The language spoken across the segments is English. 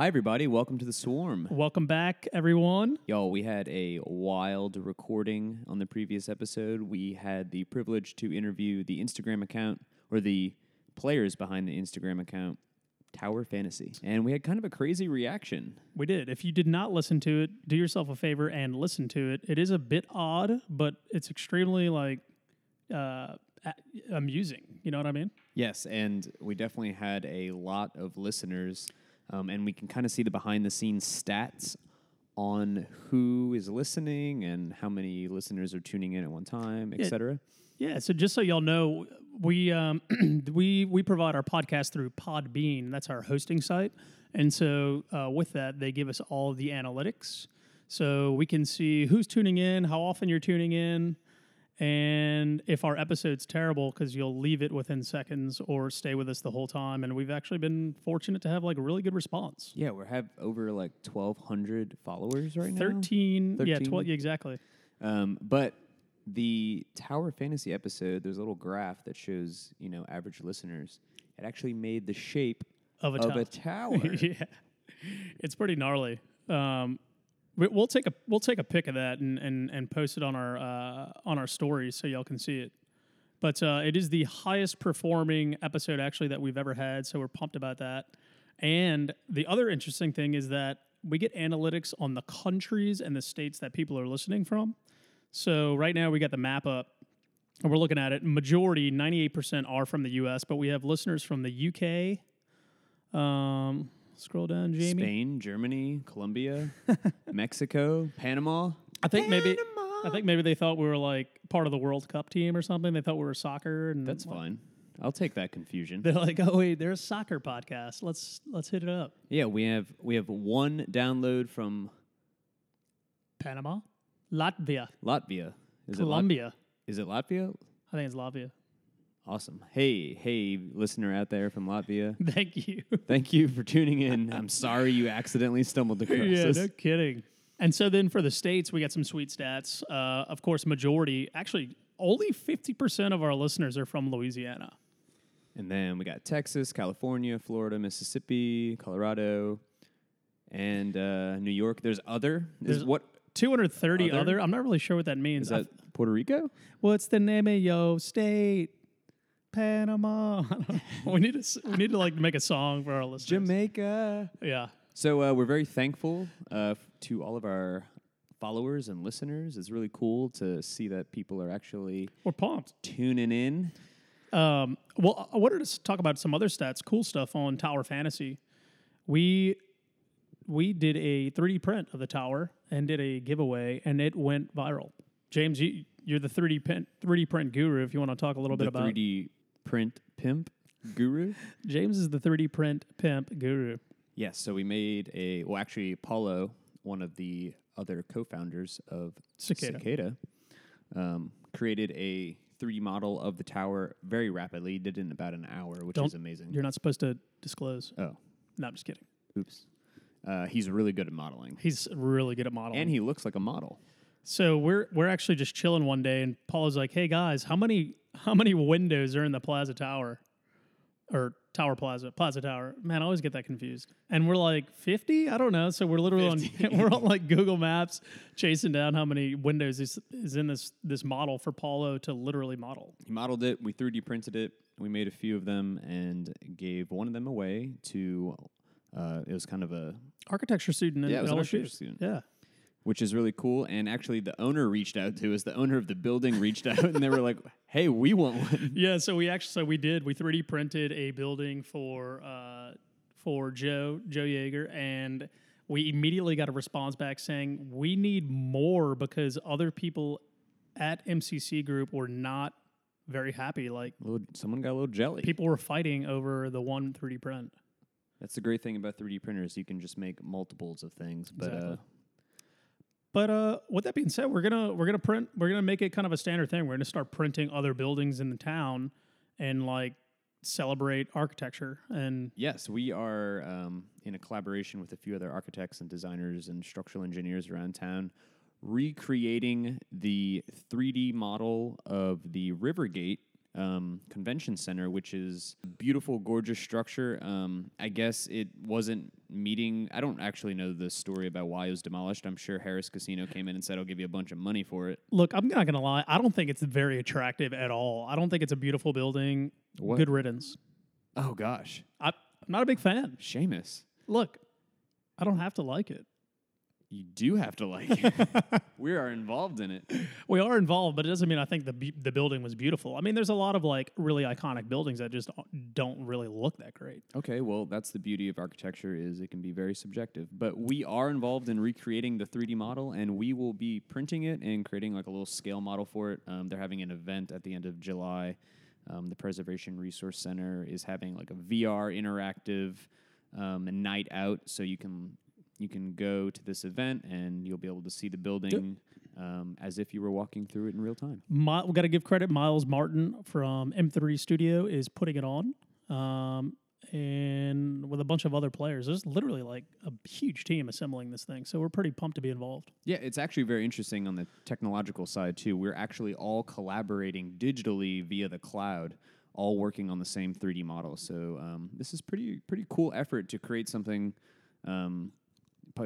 Hi, everybody. Welcome to the Swarm. Welcome back, everyone. Y'all, we had a wild recording on the previous episode. We had the privilege to interview the Instagram account or the players behind the Instagram account, Tower Fantasy. And we had kind of a crazy reaction. We did. If you did not listen to it, do yourself a favor and listen to it. It is a bit odd, but it's extremely like uh, amusing. You know what I mean? Yes, and we definitely had a lot of listeners, um, and we can kind of see the behind the scenes stats on who is listening and how many listeners are tuning in at one time, et cetera. Yeah. So just so y'all know, we um, we we provide our podcast through Podbean. That's our hosting site, and so uh, with that, they give us all the analytics, so we can see who's tuning in, how often you're tuning in. And if our episode's terrible, because you'll leave it within seconds or stay with us the whole time, and we've actually been fortunate to have like a really good response. Yeah, we have over like 1,200 followers right now. 13, yeah, 12, yeah, exactly. Um, but the Tower Fantasy episode, there's a little graph that shows, you know, average listeners. It actually made the shape Of a of tower. a tower. yeah, it's pretty gnarly. Um, we'll take a we'll take a pic of that and and, and post it on our uh, on our stories so y'all can see it. But uh, it is the highest performing episode actually that we've ever had, so we're pumped about that. And the other interesting thing is that we get analytics on the countries and the states that people are listening from. So right now we got the map up and we're looking at it. Majority, 98% are from the US, but we have listeners from the UK. Um, scroll down, Jamie. Spain, Germany, Colombia, Mexico, Panama. I think maybe I think maybe they thought we were like part of the World Cup team or something. They thought we were soccer and That's fine. I'll take that confusion. They're like, "Oh wait, they're a soccer podcast. Let's let's hit it up." Yeah, we have we have one download from Panama, Latvia, Latvia. Is Colombia. It Lat- is it Latvia? I think it's Latvia. Awesome. Hey, hey, listener out there from Latvia. Thank you. Thank you for tuning in. I'm sorry you accidentally stumbled across yeah, us. no kidding. And so then for the states, we got some sweet stats. Uh, of course, majority, actually, only fifty percent of our listeners are from Louisiana. And then we got Texas, California, Florida, Mississippi, Colorado, and uh, New York. There's other. Is what Two hundred thirty Other? other. I'm not really sure what that means. is that? Puerto Rico? What's the name of your state? Panama. we need to we need to like make a song for our listeners. Jamaica. Yeah. So uh, we're very thankful uh, to all of our followers and listeners. It's really cool to see that people are actually We're pumped. tuning in. Um, well, I wanted to talk about some other stats, cool stuff on Tower Fantasy. We we did a 3D print of the tower and did a giveaway, and it went viral. James, you, you're the 3D print 3D print guru. If you want to talk a little bit about 3D print pimp guru. James is the 3D print pimp guru. Yes, so we made a well actually Paulo, one of the other co-founders of Cicada. Cicada um, created a 3D model of the tower very rapidly, did it in about an hour, which is amazing. You're not supposed to disclose. Oh, No, I'm just kidding. oops. Uh, he's really good at modeling. He's really good at modeling. And he looks like a model. So we're we're actually just chilling one day, and Paulo's like, "Hey guys, how many how many windows are in the Plaza Tower, or Tower Plaza Plaza Tower?" Man, I always get that confused. And we're like, 50? I don't know. So we're literally on we're on like Google Maps chasing down how many windows is is in this this model for Paulo to literally model. He modeled it. We 3D printed it. We made a few of them and gave one of them away to. Uh, it was kind of a, Architecture student. In Yeah, it was an architecture student. Yeah. Which is really cool. And actually, the owner reached out to us. The owner of the building reached out, and they were like, "Hey, we want one." Yeah, so we actually so we did we 3D printed a building for uh, for Joe Joe Jaeger, and we immediately got a response back saying we need more because other people at MCC Group were not very happy. Like Little- Someone got a little jelly. people were fighting over the one 3D print. That's the great thing about 3D printers. You can just make multiples of things. But uh, Exactly. But uh, with that being said, we're gonna we're gonna print we're gonna make it kind of a standard thing. We're gonna start printing other buildings in the town and like celebrate architecture and yes, we are um, in a collaboration with a few other architects and designers and structural engineers around town, recreating the 3D model of the Rivergate um, Convention Center, which is a beautiful, gorgeous structure. Um, I guess it wasn't meeting. I don't actually know the story about why it was demolished. I'm sure Harrah's Casino came in and said, "I'll give you a bunch of money for it." Look, I'm not gonna lie. I don't think it's very attractive at all. I don't think it's a beautiful building. What? Good riddance. Oh gosh, I, I'm not a big fan. Seamus, Look, I don't have to like it. You do have to like it. we are involved in it. We are involved, but it doesn't mean I think the bu- the building was beautiful. I mean, there's a lot of like really iconic buildings that just don't really look that great. Okay, well, that's the beauty of architecture is it can be very subjective. But we are involved in recreating the 3D model, and we will be printing it and creating like a little scale model for it. Um, they're having an event at the end of July. Um, the Preservation Resource Center is having like a VR interactive um, night out, so you can you can go to this event and you'll be able to see the building um, as if you were walking through it in real time. My, we got to give credit. Miles Martin from M3 Studio is putting it on, um, and with a bunch of other players. There's literally like a huge team assembling this thing, so we're pretty pumped to be involved. Yeah, it's actually very interesting on the technological side too. We're actually all collaborating digitally via the cloud, all working on the same 3D model. So um, this is pretty pretty cool effort to create something um,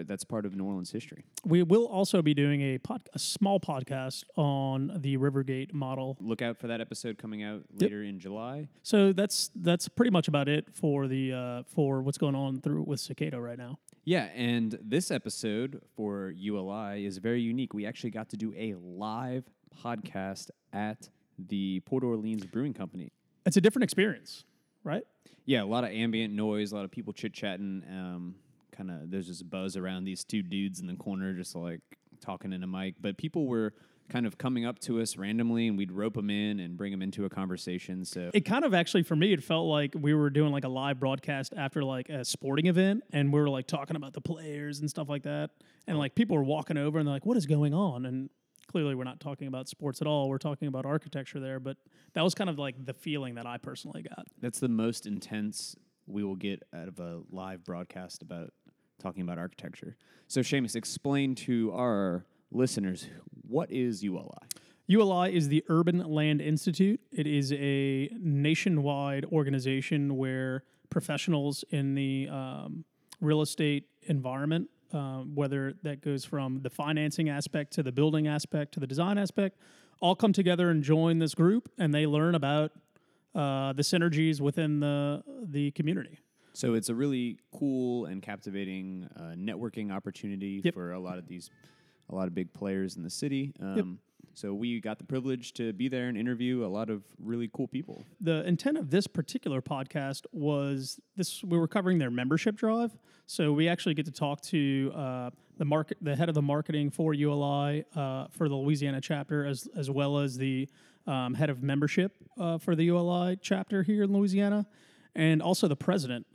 that's part of New Orleans history. We will also be doing a pod, a small podcast on the Rivergate model. Look out for that episode coming out later in July. So that's that's pretty much about it for the uh, for what's going on through with Cicada right now. Yeah, and this episode for ULI is very unique. We actually got to do a live podcast at the Port Orleans Brewing Company. It's a different experience, right? Yeah, a lot of ambient noise, a lot of people chit chatting. Um, kind of, there's this buzz around these two dudes in the corner, just like talking in a mic. But people were kind of coming up to us randomly, and we'd rope them in and bring them into a conversation. So It kind of actually for me, it felt like we were doing like a live broadcast after like a sporting event, and we were like talking about the players and stuff like that, and like people were walking over and they're like, "What is going on?" And clearly, we're not talking about sports at all. We're talking about architecture there, but that was kind of like the feeling that I personally got. that's the most intense we will get out of a live broadcast about talking about architecture. So, Seamus, explain to our listeners what is ULI. ULI is the Urban Land Institute. It is a nationwide organization where professionals in the um, real estate environment, uh, whether that goes from the financing aspect to the building aspect to the design aspect, all come together and join this group, and they learn about uh, the synergies within the the community. So it's a really cool and captivating uh, networking opportunity Yep. for a lot of these, a lot of big players in the city. Um, So we got the privilege to be there and interview a lot of really cool people. the intent of this particular podcast was this we were covering their membership drive so we actually get to talk to uh, the market the head of the marketing for uli uh, for the louisiana chapter as as well as the um, head of membership uh, for the uli chapter here in louisiana and also the president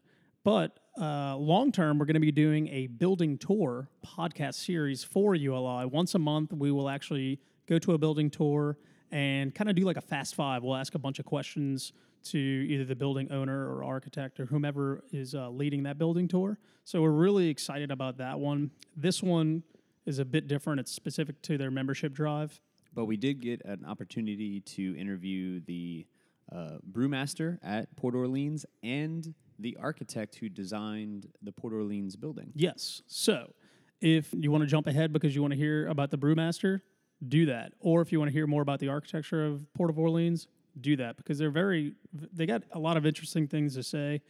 but uh, long term, we're going to be doing a building tour podcast series for ULI. Once a month, we will actually go to a building tour and kind of do like a fast five. We'll ask a bunch of questions to either the building owner or architect or whomever is uh, leading that building tour. So we're really excited about that one. This one is a bit different, it's specific to their membership drive. But we did get an opportunity to interview the uh, brewmaster at Port Orleans and the architect who designed the Port Orleans building. Yes. So if you want to jump ahead because you want to hear about the brewmaster, do that. Or if you want to hear more about the architecture of Port of Orleans, do that because they're very they got a lot of interesting things to say.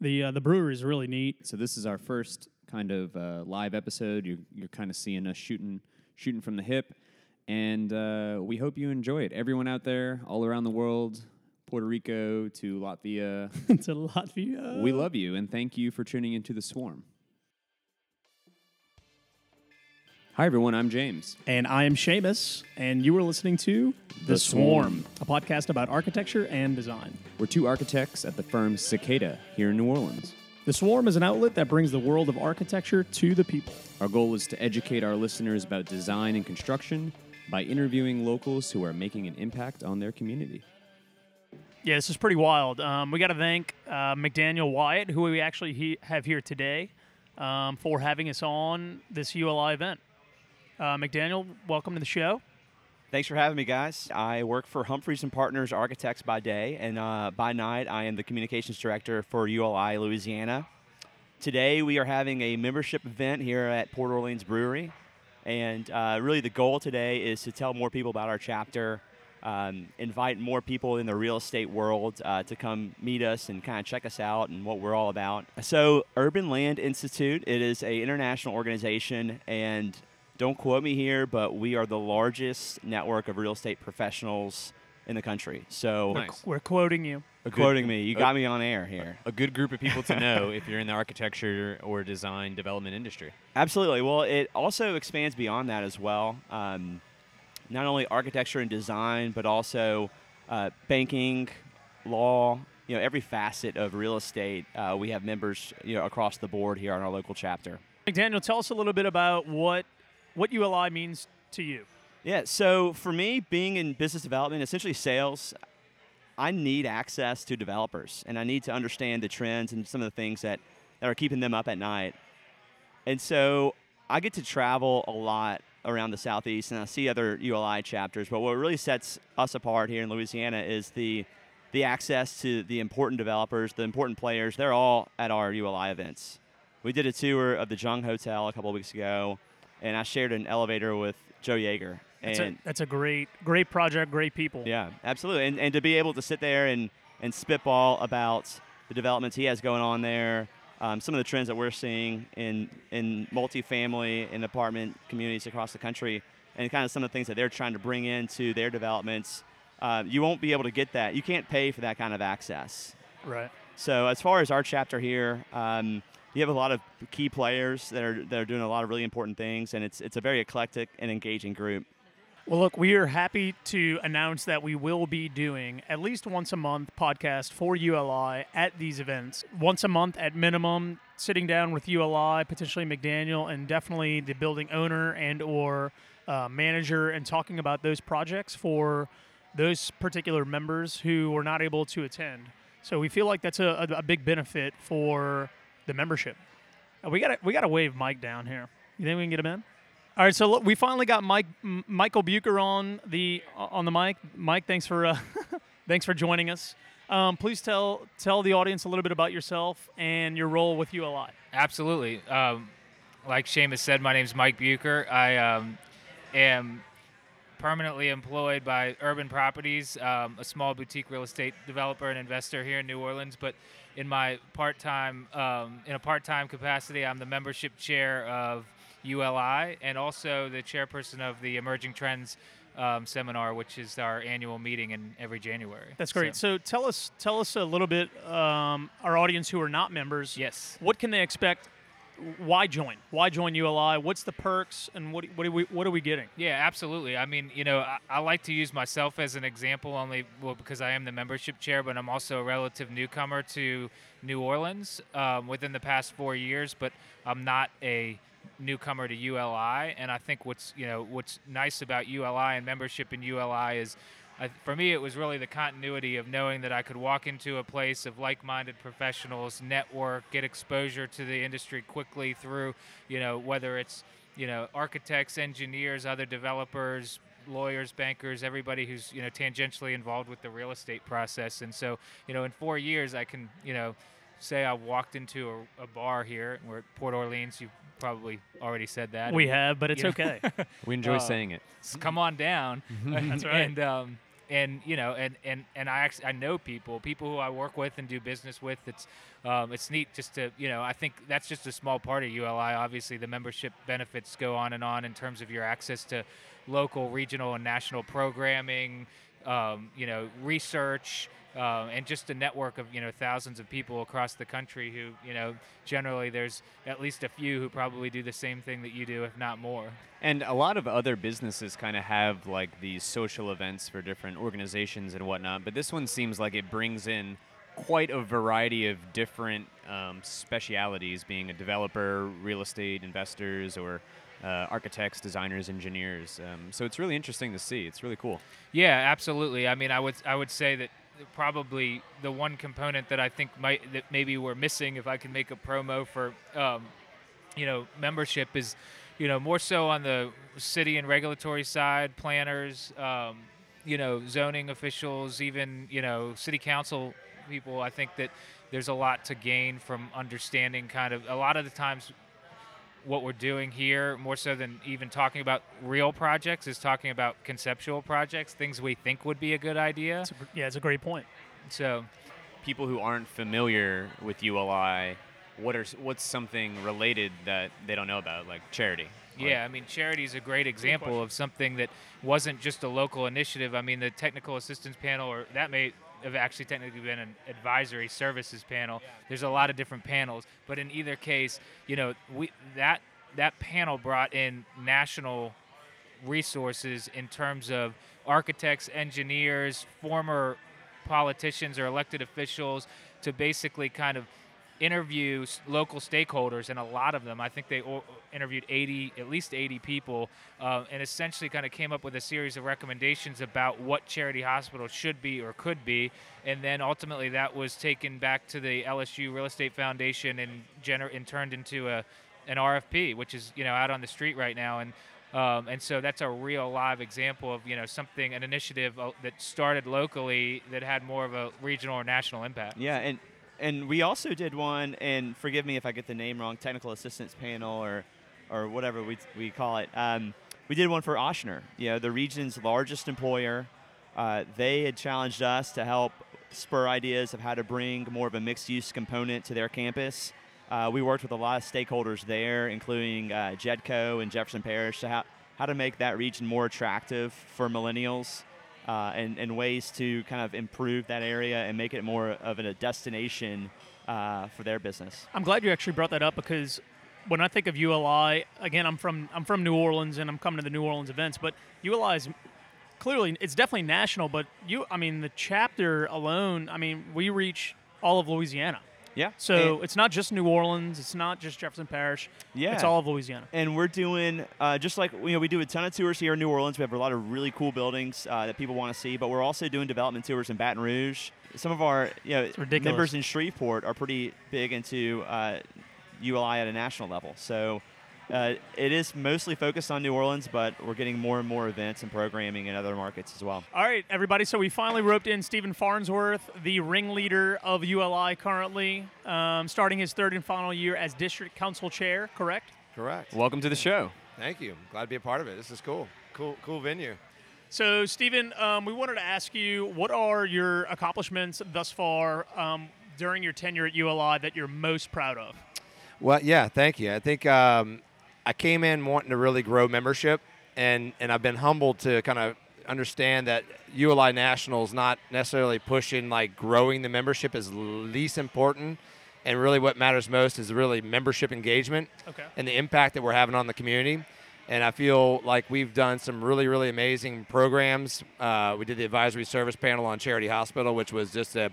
The uh, the brewery is really neat. So this is our first kind of uh, live episode. You're you're kind of seeing us shooting shooting from the hip, and uh, we hope you enjoy it. Everyone out there, all around the world, Puerto Rico to Latvia, to Latvia. we love you and thank you for tuning into the Swarm. Hi everyone, I'm James. and I am Seamus, and you are listening to The Swarm. a podcast about architecture and design. We're two architects at the firm Cicada here in New Orleans. The Swarm is an outlet that brings the world of architecture to the people. Our goal is to educate our listeners about design and construction by interviewing locals who are making an impact on their community. Yeah, this is pretty wild. Um, we got to thank uh, McDaniel Wyatt, who we actually he- have here today, um, for having us on this ULI event. Uh, McDaniel, welcome to the show. Thanks for having me, guys. I work for Humphreys and Partners Architects by day, and uh, by night, I am the communications director for ULI Louisiana. Today, we are having a membership event here at Port Orleans Brewery, and uh, really the goal today is to tell more people about our chapter, um, invite more people in the real estate world uh, to come meet us and kind of check us out and what we're all about. So, Urban Land Institute, it is a international organization, and don't quote me here, but we are the largest network of real estate professionals in the country. So, Nice. We're quoting you. A good- quoting me, you a- got me on air here. A good group of people to know if you're in the architecture or design development industry. Absolutely. Well, it also expands beyond that as well. Um, not only architecture and design, but also uh, banking, law. You know, every facet of real estate. Uh, we have members, you know, across the board here on our local chapter. Daniel, tell us a little bit about what what ULI means to you. Yeah. So for me, being in business development, essentially sales, I need access to developers, and I need to understand the trends and some of the things that that are keeping them up at night. And so I get to travel a lot around the southeast, and I see other ULI chapters. But what really sets us apart here in Louisiana is the the access to the important developers, the important players. They're all at our ULI events. We did a tour of the Jung Hotel a couple weeks ago, and I shared an elevator with Joe Jaeger. That's a, that's a great great project, great people. yeah, absolutely. And, and to be able to sit there and, and spitball about the developments he has going on there, um, some of the trends that we're seeing in, in multifamily and apartment communities across the country, and kind of some of the things that they're trying to bring into their developments, uh, you won't be able to get that. You can't pay for that kind of access. Right. So as far as our chapter here, um, you have a lot of key players that are, that are doing a lot of really important things, and it's, it's a very eclectic and engaging group. Well, look, we are happy to announce that we will be doing at least once a month podcast for ULI at these events. Once a month at minimum, sitting down with ULI, potentially McDaniel, and definitely the building owner and or uh, manager, and talking about those projects for those particular members who were not able to attend. So we feel like that's a, a, big benefit for the membership. Uh, we got we got to wave Mike down here. You think we can get him in? All right, so we finally got Mike M- Michael Bucher on the on the mic. Mike, thanks for uh, thanks for joining us. Um, please tell tell the audience a little bit about yourself and your role with ULI. Absolutely. Um, like Seamus said, my name is Mike Bucher. I um, am permanently employed by Urban Properties, um, a small boutique real estate developer and investor here in New Orleans. But in my part-time, um, in a part-time capacity, I'm the membership chair of ULI and also the chairperson of the Emerging Trends um, seminar, which is our annual meeting in every January. That's great. So- So, tell us tell us a little bit, um, our audience who are not members. yes. What can they expect? Why join? Why join ULI? What's the perks and what what are we what are we getting? Yeah, absolutely. I mean, you know, I, I like to use myself as an example only well because I am the membership chair, but I'm also a relative newcomer to New Orleans um, within the past four years. But I'm not a newcomer to ULI, and I think what's you know what's nice about ULI and membership in ULI is. For me, it was really the continuity of knowing that I could walk into a place of like-minded professionals, network, get exposure to the industry quickly through, you know, whether it's you know, architects, engineers, other developers, lawyers, bankers, everybody who's, you know, tangentially involved with the real estate process. And so, you know, in four years, I can, you know, say I walked into a, a bar here. We're at Port Orleans. You probably already said that. We have, but it's Yeah. okay. We enjoy Uh, saying it. Come on down. That's right. And um, and you know, and and and I actually I know people, people who I work with and do business with. It's um, it's neat just to you know. I think that's just a small part of ULI. Obviously, the membership benefits go on and on in terms of your access to local, regional, and national programming. Um, you know, research. Uh, and just a network of you know thousands of people across the country who you know generally there's at least a few who probably do the same thing that you do if not more And a lot of other businesses kind of have like these social events for different organizations and whatnot, but this one seems like it brings in quite a variety of different um, specialities, being a developer, real estate investors, or uh, architects, designers, engineers. Um, so it's really interesting to see. It's really cool. Yeah, absolutely. I mean, I would I would say that probably the one component that I think might that maybe we're missing, if I can make a promo for, um, you know, membership is you know, more so on the city and regulatory side, planners, um, you know, zoning officials, even you know, city council people. I think that there's a lot to gain from understanding kind of a lot of the times what we're doing here more so than even talking about real projects is talking about conceptual projects things we think would be a good idea It's a yeah, it's a great point. so People who aren't familiar with ULI, what are what's something related that they don't know about, like charity? Yeah, I mean, charity is a great example of something that wasn't just a local initiative. I mean, the technical assistance panel, or that may have actually technically been an advisory services panel. There's a lot of different panels, but in either case, you know, we that that panel brought in national resources in terms of architects, engineers, former politicians or elected officials to basically kind of interview local stakeholders, and a lot of them, I think they interviewed 80, at least 80 people, uh, and essentially kind of came up with a series of recommendations about what charity hospitals should be or could be, and then ultimately that was taken back to the LSU Real Estate Foundation and, gener- and turned into a an RFP, which is you know out on the street right now, and um, and so that's a real live example of you know something an initiative uh, that started locally that had more of a regional or national impact. Yeah, and and we also did one, and forgive me if I get the name wrong, technical assistance panel or or whatever we we call it. Um, we did one for Ochsner, you know, the region's largest employer. Uh, they had challenged us to help spur ideas of how to bring more of a mixed-use component to their campus. Uh, we worked with a lot of stakeholders there, including uh, Jedco and Jefferson Parish, to how, how to make that region more attractive for millennials uh, and, and ways to kind of improve that area and make it more of a destination uh, for their business. I'm glad you actually brought that up because when I think of ULI, again, I'm from I'm from New Orleans and I'm coming to the New Orleans events, but ULI is clearly it's definitely national. But you, I mean, the chapter alone, I mean, we reach all of Louisiana. Yeah. So and, it's not just New Orleans, it's not just Jefferson Parish. yeah, It's all of Louisiana. and we're doing uh, just like you know we do a ton of tours here in New Orleans. We have a lot of really cool buildings uh, that people want to see, but we're also doing development tours in Baton Rouge. Some of our you know members in Shreveport are pretty big into uh, ULI at a national level. So. Uh, it is mostly focused on New Orleans, but we're getting more and more events and programming in other markets as well. All right, everybody. So we finally roped in Stephen Farnsworth, the ringleader of ULI currently, um, starting his third and final year as district council chair. Correct. Correct. Welcome to the show. Thank you. Glad to be a part of it. This is cool. Cool, cool venue. So, Stephen, um, we wanted to ask you what are your accomplishments thus far um, during your tenure at ULI that you're most proud of? Well, yeah, thank you. I think um, I came in wanting to really grow membership, and, and I've been humbled to kind of understand that ULI National is not necessarily pushing like growing the membership is least important, and really what matters most is really membership engagement Okay. and the impact that we're having on the community. And I feel like we've done some really, really amazing programs. Uh, we did the advisory service panel on Charity Hospital, which was just a,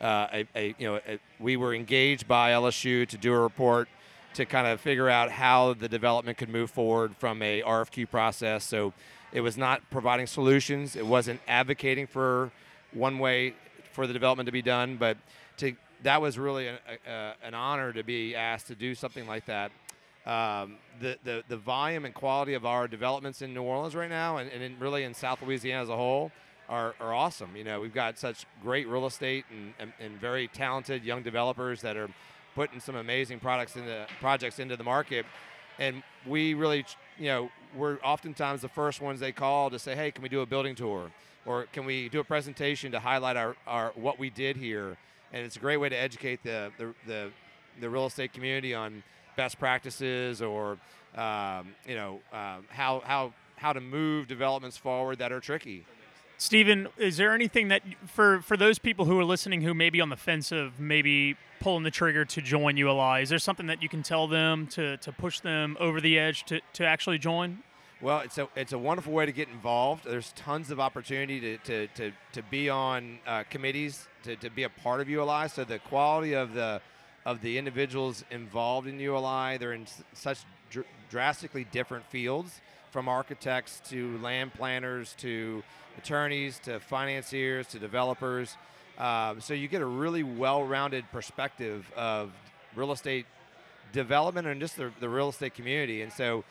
uh, a, a you know, a, we were engaged by LSU to do a report to kind of figure out how the development could move forward from a RFQ process. So it was not providing solutions. It wasn't advocating for one way for the development to be done, but to that was really a, a, an honor to be asked to do something like that. Um, the, the the volume and quality of our developments in New Orleans right now, and, and in, really in South Louisiana as a whole, are, are awesome. You know, we've got such great real estate and, and, and very talented young developers that are putting some amazing products into projects into the market, and we really, you know, we're oftentimes the first ones they call to say, hey, can we do a building tour, or can we do a presentation to highlight our, our what we did here, and it's a great way to educate the the, the, the real estate community on best practices or um, you know um, how how how to move developments forward that are tricky. Stephen, is there anything that for for those people who are listening who may be on the fence of maybe pulling the trigger to join ULI, is there something that you can tell them to, to push them over the edge to, to actually join? Well, it's a it's a wonderful way to get involved. There's tons of opportunity to to, to, to be on uh, committees, to, to be a part of ULI. So the quality of the of the individuals involved in ULI, they're in such dr- drastically different fields, from architects to land planners to attorneys to financiers to developers. Um, so you get a really well-rounded perspective of real estate development and just the, the real estate community. And so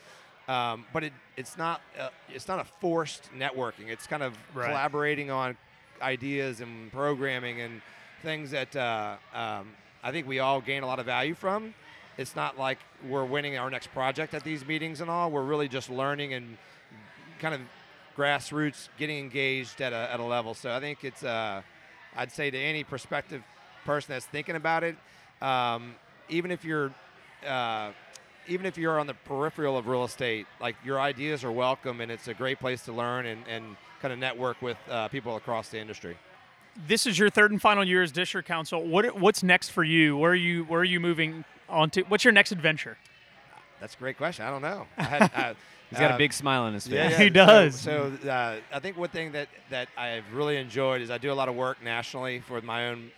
Um, but it, it's not uh, it's not a forced networking. It's kind of Right. collaborating on ideas and programming and things that uh, um, I think we all gain a lot of value from. It's not like we're winning our next project at these meetings and all. We're really just learning and kind of grassroots getting engaged at a, at a level. So I think it's, uh, I'd say to any prospective person that's thinking about it, um, even if you're, uh, even if you're on the peripheral of real estate, like your ideas are welcome and it's a great place to learn and, and kind of network with uh, people across the industry. This is your third and final year as district council. What what's next for you? Where are you where are you moving on to? What's your next adventure? That's a great question. I don't know. I had, uh, He's got uh, a big smile on his face. Yeah, yeah. He does. So, uh, I think one thing that, that I've really enjoyed is I do a lot of work nationally for my own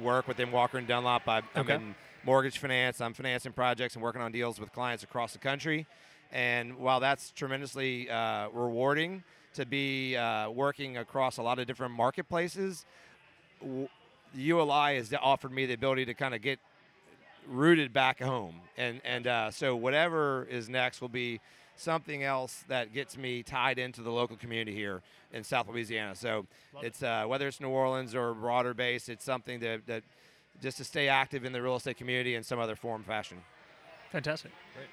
work within Walker and Dunlop. I, I'm Okay. in mortgage finance. I'm financing projects and working on deals with clients across the country. And while that's tremendously uh, rewarding to be uh, working across a lot of different marketplaces, w- ULI has offered me the ability to kind of get rooted back home. And and uh, so whatever is next will be something else that gets me tied into the local community here in South Louisiana. So it's uh, whether it's New Orleans or broader base, it's something that, that just to stay active in the real estate community in some other form fashion. Fantastic. Great.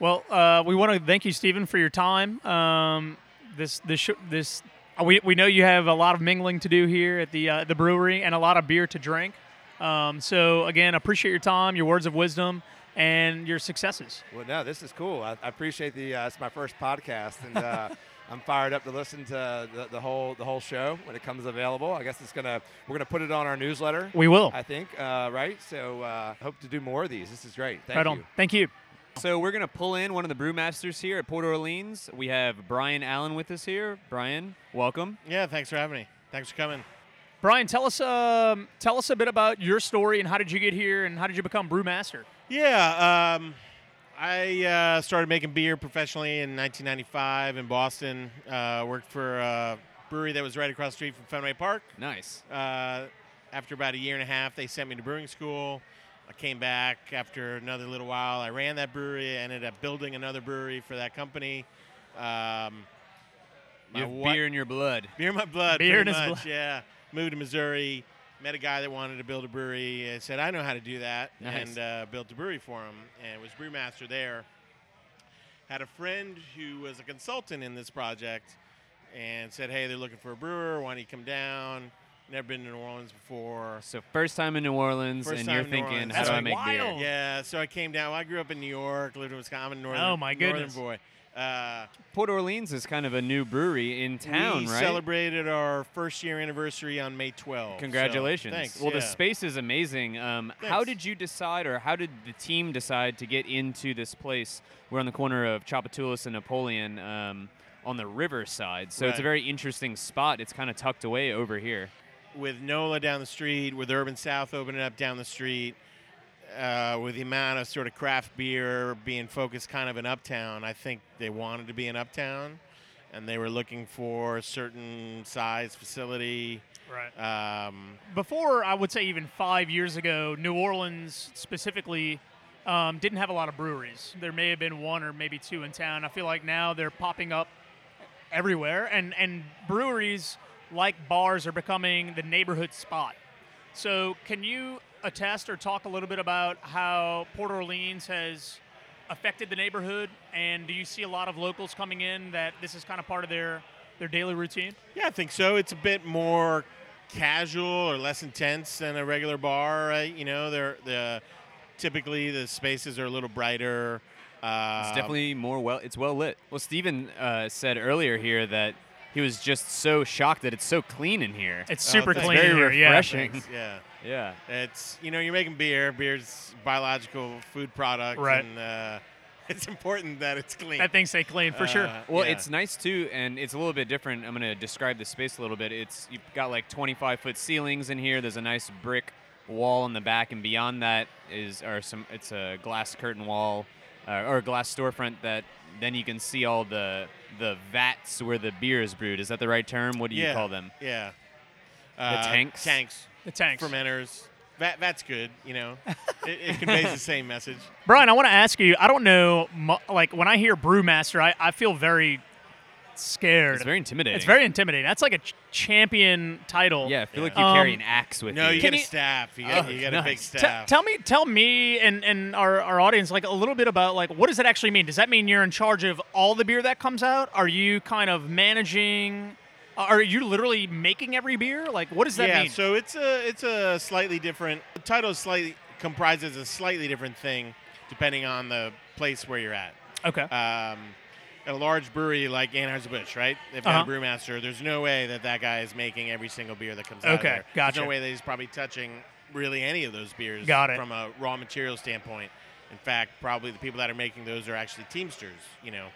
Well, uh, we want to thank you, Stephen, for your time. Um, this this sh- this we, we know you have a lot of mingling to do here at the uh, the brewery and a lot of beer to drink. Um, so again, appreciate your time, your words of wisdom, and your successes. Well, no, this is cool. I, I appreciate the. Uh, it's my first podcast, and uh, I'm fired up to listen to the, the whole the whole show when it comes available. I guess it's gonna we're gonna put it on our newsletter. We will. I think, uh, right? So uh, hope to do more of these. This is great. Thank right you. on. Thank you. So we're gonna pull in one of the brewmasters here at Port Orleans. We have Brian Allen with us here. Brian, welcome. Yeah, thanks for having me. Thanks for coming. Brian, tell us um, tell us a bit about your story and how did you get here and how did you become brewmaster? Yeah, um, I uh, started making beer professionally in 1995 in Boston. Uh, worked for a brewery that was right across the street from Fenway Park. Nice. Uh, after about a year and a half, they sent me to brewing school. I came back after another little while. I ran that brewery. I ended up building another brewery for that company. Um, You have wi- beer in your blood. Beer in my blood. Beer pretty in his much, Yeah. Moved to Missouri. Met a guy that wanted to build a brewery. I said, I know how to do that. Nice. And uh, built a brewery for him and was brewmaster there. Had a friend who was a consultant in this project and said, Hey, they're looking for a brewer. Why don't you come down? Never been to New Orleans before. So first time in New Orleans, First and you're thinking, Orleans. how That's do I make wild. beer? Yeah, so I came down. I grew up in New York, lived in Wisconsin. I'm a northern, Oh, my northern goodness. boy. Uh, Port Orleans is kind of a new brewery in town, right? we right? celebrated our first year anniversary on May 12th. so Congratulations. thanks. Well, the space is amazing. Um, how did you decide, or how did the team decide to get into this place? We're on the corner of Tchoupitoulas and Napoleon um, on the riverside. So it's a very interesting spot. It's kind of tucked away over here. with NOLA down the street, with Urban South opening up down the street, uh, with the amount of sort of craft beer being focused kind of in Uptown, I think they wanted to be in Uptown, and they were looking for a certain size facility. Right. Um, Before, I would say even five years ago, New Orleans specifically um, didn't have a lot of breweries. There may have been one or maybe two in town. I feel like now they're popping up everywhere, and, and breweries, like bars, are becoming the neighborhood spot. So, can you attest or talk a little bit about how Port Orleans has affected the neighborhood? And do you see a lot of locals coming in that this is kind of part of their, their daily routine? yeah, I think so. It's a bit more casual or less intense than a regular bar. Right? You know, they're the typically the spaces are a little brighter. Uh, It's definitely more well. It's well lit. Well, Stephen uh, said earlier here that he was just so shocked that it's so clean in here. It's Oh, super thanks. clean Very here, yeah. refreshing. Thanks, yeah. yeah. It's you know you're making beer. Beer's biological food product, Right. And uh, it's important that it's clean. That thing stay clean for sure. Uh, Well, yeah. it's nice too, and it's a little bit different. I'm going to describe the space a little bit. It's you've got like 25 foot ceilings in here. There's a nice brick wall in the back, and beyond that is are some. It's a glass curtain wall uh, or a glass storefront that then you can see all the the vats where the beer is brewed. Is that the right term? What do you yeah. call them? Yeah. The Uh, tanks? Tanks. The tanks. Fermenters. that that's good. You know, it, it conveys the same message. Brian, I want to ask you. I don't know, like when I hear brewmaster, I, I feel very scared. It's very intimidating. It's very intimidating. That's like a ch- champion title. Yeah, I feel like Yeah. you carry Um, an axe with you. No, you. you get a you- staff. You got, Oh, you got a big nice. T- staff. tell me, tell me, and and our, our audience, like a little bit about like what does it actually mean? Does that mean you're in charge of all the beer that comes out? Are you kind of managing? Are you literally making every beer? Like, what does that yeah, mean? so it's a it's a slightly different the title. Slightly comprises a slightly different thing depending on the place where you're at. okay. Um, at a large brewery like Anheuser Busch, right? They've Uh-huh. got a brewmaster. There's no way that that guy is making every single beer that comes out. of Okay, there. gotcha. There's no way that he's probably touching really any of those beers Got it. from a raw material standpoint. In fact, probably the people that are making those are actually teamsters. You know,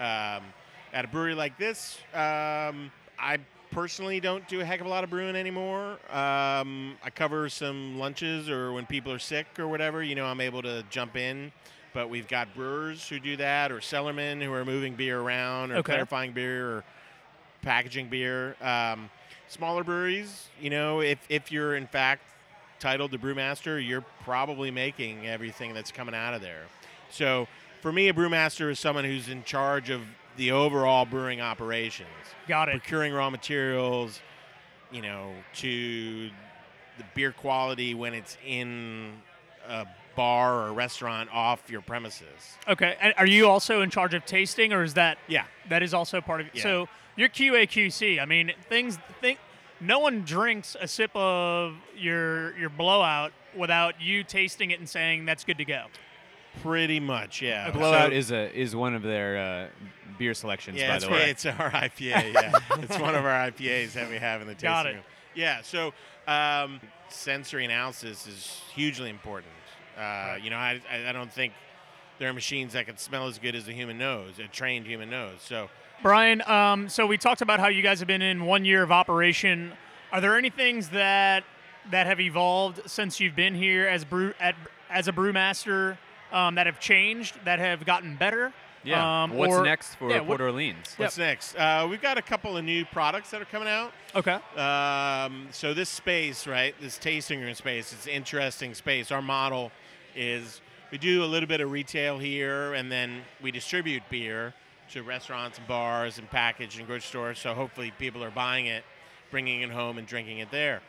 um, at a brewery like this, um, I personally don't do a heck of a lot of brewing anymore. Um, I cover some lunches or when people are sick or whatever. You know, I'm able to jump in. But we've got brewers who do that, or cellarmen who are moving beer around, or Okay. clarifying beer, or packaging beer. Um, smaller breweries, you know, if, if you're in fact titled the brewmaster, you're probably making everything that's coming out of there. So for me, a brewmaster is someone who's in charge of the overall brewing operations, Got it. procuring raw materials, you know, to the beer quality when it's in a bar or a restaurant off your premises. Okay. And are you also in charge of tasting, or is that Yeah. that is also part of it? Yeah. So you're QA QC. I mean, things think no one drinks a sip of your your blowout without you tasting it and saying that's good to go. Pretty much, yeah. Blowout So- is a is one of their uh, beer selections, Yeah, by it's, the way. it's our IPA. Yeah, it's one of our IPAs that we have in the tasting Got it. room. Yeah, so um, sensory analysis is hugely important. Uh, you know, I, I I don't think there are machines that can smell as good as a human nose, a trained human nose. So Brian, um, so we talked about how you guys have been in one year of operation. Are there any things that that have evolved since you've been here as brew at, as a brewmaster um, that have changed, that have gotten better? Yeah. Um, What's or- next for yeah, Port what- Orleans? what's next? Uh, we've got a couple of new products that are coming out. Okay. Um, so this space, right, this tasting room space, it's an interesting space. Our model is we do a little bit of retail here, and then we distribute beer to restaurants and bars and package and grocery stores. So hopefully people are buying it, bringing it home, and drinking it there.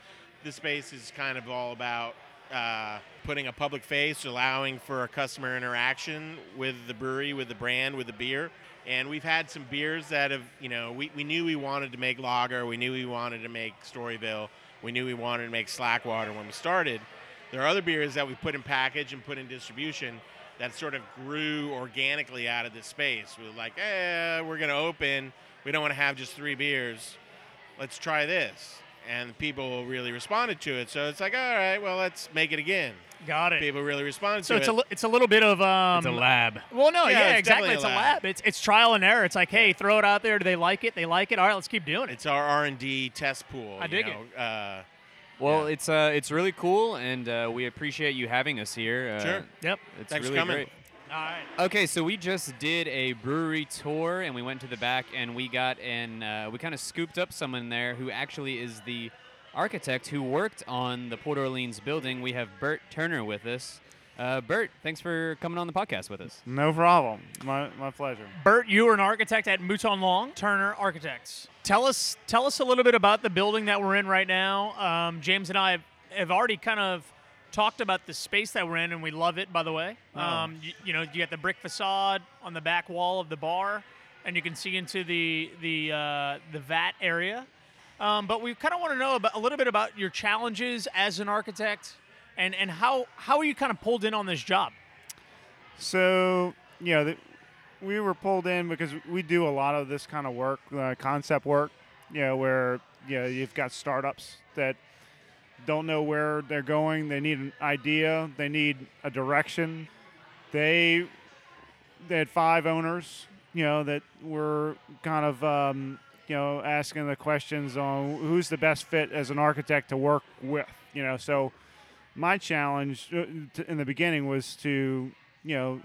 This space is kind of all about uh, putting a public face, allowing for a customer interaction with the brewery, with the brand, with the beer. And we've had some beers that have, you know, we, we knew we wanted to make lager, we knew we wanted to make Storyville, we knew we wanted to make Slackwater when we started. There are other beers that we put in package and put in distribution that sort of grew organically out of this space. We were like, eh, we're going to open. We don't want to have just three beers. Let's try this. And people really responded to it. So it's like, all right, well, let's make it again. Got it. People really responded So to it's it. a it's a little bit of um, It's a lab. Well, no, Yeah, yeah, it's exactly. definitely It's a a lab. lab. It's it's trial and error. It's like, hey, throw it out there. Do they like it? They like it. All right, let's keep doing it. It's our R and D test pool. I you dig know? Uh, Well, Yeah. it's uh, it's really cool, and uh, we appreciate you having us here. Uh, Sure. Yep. It's Thanks for coming. great. All right. Okay, so we just did a brewery tour, and we went to the back, and we got and uh, we kind of scooped up someone there who actually is the architect who worked on the Port Orleans building. We have Bert Turner with us. Uh, Bert, thanks for coming on the podcast with us. No problem. My, my pleasure. Bert, you are an architect at Mouton Long Turner Architects. Tell us tell us a little bit about the building that we're in right now. Um, James and I have, have already kind of talked about the space that we're in, and we love it. By the way, Oh. um, you, you know, you got the brick facade on the back wall of the bar, and you can see into the the uh, the vat area. Um, but we kind of want to know about a little bit about your challenges as an architect, and and how how are you kind of pulled in on this job? So, you know, the, we were pulled in because we do a lot of this kind of work, uh, concept work, you know, where, you know, you've got startups that don't know where they're going. They need an idea, they need a direction. They, they had five owners, you know, that were kind of, um, you know, asking the questions on who's the best fit as an architect to work with, you know. So, my challenge uh, in the beginning was to, you know,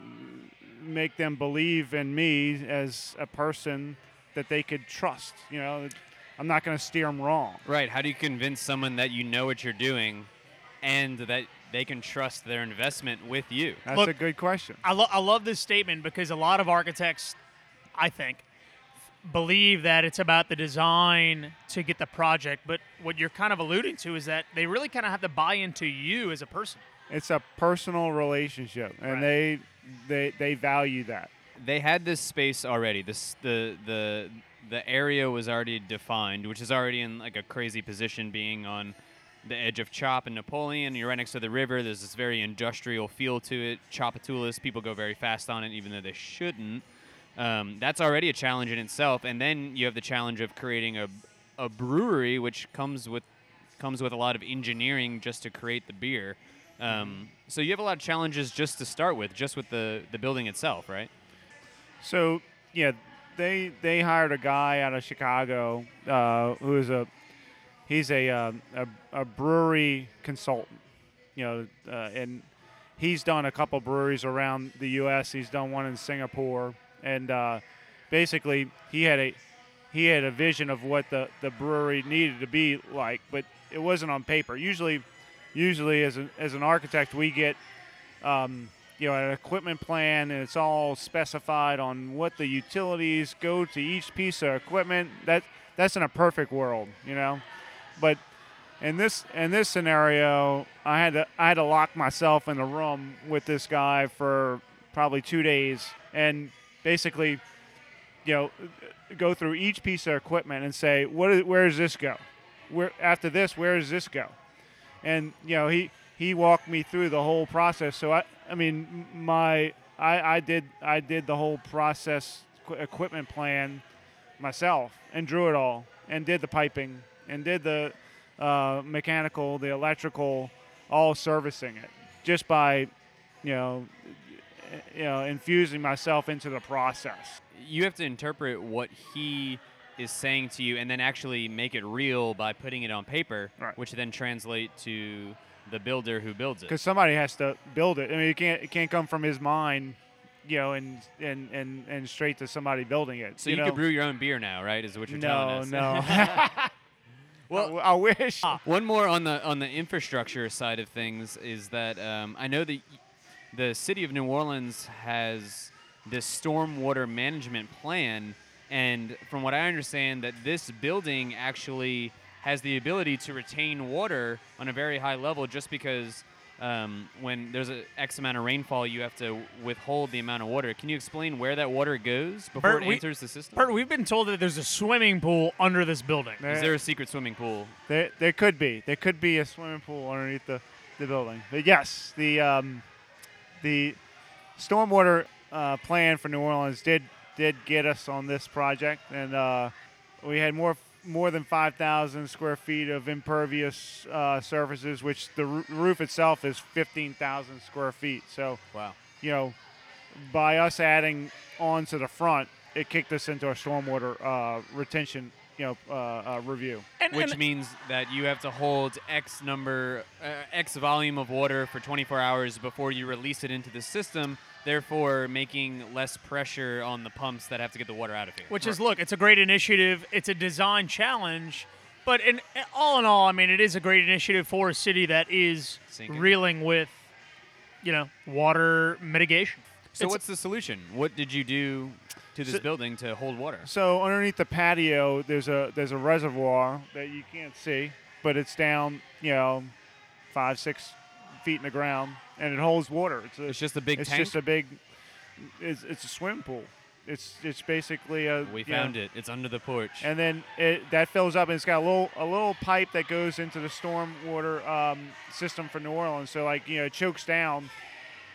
make them believe in me as a person that they could trust. You know, I'm not going to steer them wrong. Right. How do you convince someone that you know what you're doing and that they can trust their investment with you. That's Look- a good question. I, lo- I love this statement because a lot of architects, I think, believe that it's about the design to get the project. But what you're kind of alluding to is that they really kind of have to buy into you as a person. It's a personal relationship, and Right. they they they value that. they had this space already. This the the the area was already defined, which is already in like a crazy position, being on the edge of Tchoup and Napoleon. You're right next to the river. There's this very industrial feel to it. Tchoupitoulas, people go very fast on it, even though they shouldn't. Um, that's already a challenge in itself. And then you have the challenge of creating a a brewery, which comes with comes with a lot of engineering just to create the beer. Um, so you have a lot of challenges just to start with, just with the the building itself, right? So yeah, they they hired a guy out of Chicago uh, who is a he's a, um, a a brewery consultant, you know, uh, and he's done a couple breweries around the U.S. He's done one in Singapore, and uh, basically he had a he had a vision of what the, the brewery needed to be like, but it wasn't on paper. Usually, usually as an as an architect, we get um, you know an equipment plan, and it's all specified on what the utilities go to each piece of equipment. That that's in a perfect world, you know, but in this in this scenario, I had to I had to lock myself in a room with this guy for probably two days, and basically, you know, go through each piece of equipment and say, what is, where does this go? Where after this, where does this go? And you know, he he walked me through the whole process. So I I mean, my I, I did I did the whole process equipment plan myself and drew it all and did the piping and did the uh, mechanical, the electrical, all servicing it just by, you know, you know, infusing myself into the process. you have to interpret what he is saying to you and then actually make it real by putting it on paper, Right. which then translate to the builder who builds it. because somebody has to build it. I mean, it can't it can't come from his mind, you know, and and and, and straight to somebody building it. So you, know? could brew your own beer now, right? Is what you're telling us. no. no. well, I, I wish. One more on the on the infrastructure side of things is that um, I know that the city of New Orleans has this stormwater management plan, and from what I understand, that this building actually has the ability to retain water on a very high level, just because. Um, when there's a X amount of rainfall, you have to withhold the amount of water. Can you explain where that water goes before Bert, it we- enters the system? Bert, we've been told that there's a swimming pool under this building. Is there a secret swimming pool? There, there could be. There could be a swimming pool underneath the, the building. But yes, the um, the stormwater uh, plan for New Orleans did did get us on this project, and uh, we had more more than 5,000 square feet of impervious uh, surfaces, which the roo- roof itself is 15,000 square feet. So Wow. you know, by us adding on to the front, it kicked us into a stormwater uh, retention, you know, uh, uh, review. And, which and- means that you have to hold X number, uh, X volume of water for 24 hours before you release it into the system, therefore making less pressure on the pumps that have to get the water out of here. Which is, look, it's a great initiative. It's a design challenge. But in all in all, I mean, it is a great initiative for a city that is Sinking. reeling with, you know, water mitigation. so It's- what's the solution? What did you do to this So- building to hold water? So underneath the patio, there's a there's a reservoir that you can't see, but it's down, you know, five six feet in the ground, and it holds water. It's a, It's just a big tank. it's tank. just a big. It's, it's a swimming pool. It's it's basically a. we you know, found it. It's under the porch. And then it, that fills up, and it's got a little a little pipe that goes into the storm water um, system for New Orleans. So like you know, it chokes down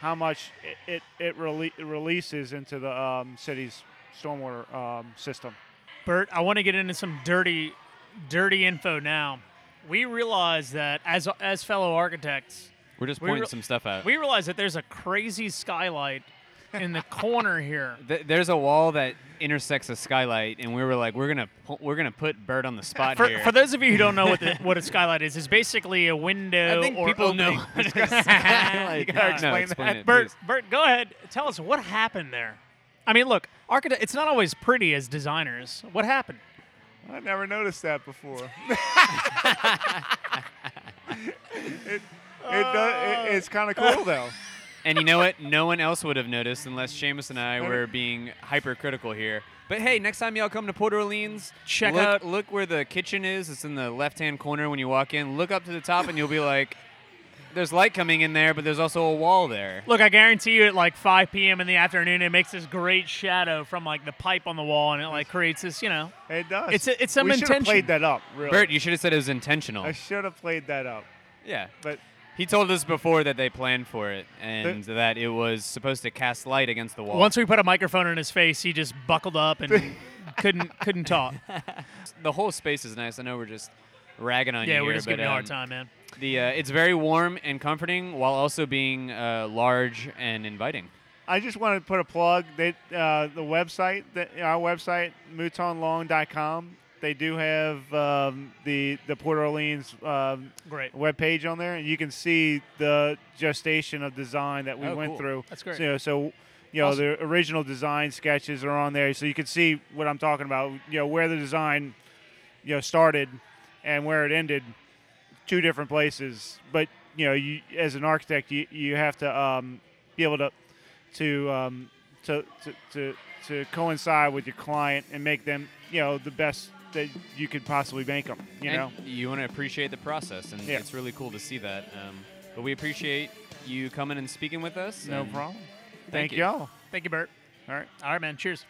how much it it, it, rele- it releases into the um, city's stormwater um, system. Bert, I want to get into some dirty, dirty info now. We realize that as as fellow architects, We're just we pointing re- some stuff out. we realize that there's a crazy skylight in the corner here. Th- there's a wall that intersects a skylight, and we were like, we're gonna pu- we're gonna put Bert on the spot For, here. for those of you who don't know what the, what a skylight is, it's basically a window I think or people know. opening. Skylight. You gotta No, explain explain that. it, Bert, please. Bert, go ahead. Tell us what happened there. I mean, look, architect. It's not always pretty as designers. What happened? I never noticed that before. it, It does. It, uh. it's kind of cool though. And you know what? No one else would have noticed unless Seamus and I were being hypercritical here. But hey, next time y'all come to Port Orleans, Check look, out- look where the kitchen is. It's in the left-hand corner when you walk in. Look up to the top, and you'll be like, "There's light coming in there, but there's also a wall there." Look, I guarantee you, at like 5 p.m. in the afternoon, it makes this great shadow from like the pipe on the wall, and it like creates this, you know. It does. It's a- it's some we should have intention. played that up. Really. Bert, you should have said it was intentional. I should have played that up. yeah, But he told us before that they planned for it and that it was supposed to cast light against the wall. Once we put a microphone in his face, he just buckled up and couldn't couldn't talk. the whole space is nice. I know we're just ragging on Yeah, you Yeah, we're here, just but giving you a hard um, time, man. The uh, it's very warm and comforting while also being uh, large and inviting. I just want to put a plug. They, uh, the website, that our website, moutonlong.com. They do have um, the the Port Orleans um, Great. web page on there, and you can see the gestation of design that we Oh, went cool. through. That's great. So, so you know, the original design sketches are on there, so you can see what I'm talking about. You know, where the design, you know, started and where it ended. Two different places, but you know, you as an architect, you you have to um, be able to to, um, to to to to coincide with your client and make them, you know, the best that you could possibly make them. You and know. you want to appreciate the process, and Yeah. it's really cool to see that. Um, but we appreciate you coming and speaking with us. No problem. thank Thank you. y'all. Thank you, Bert. All right. All right, man. Cheers.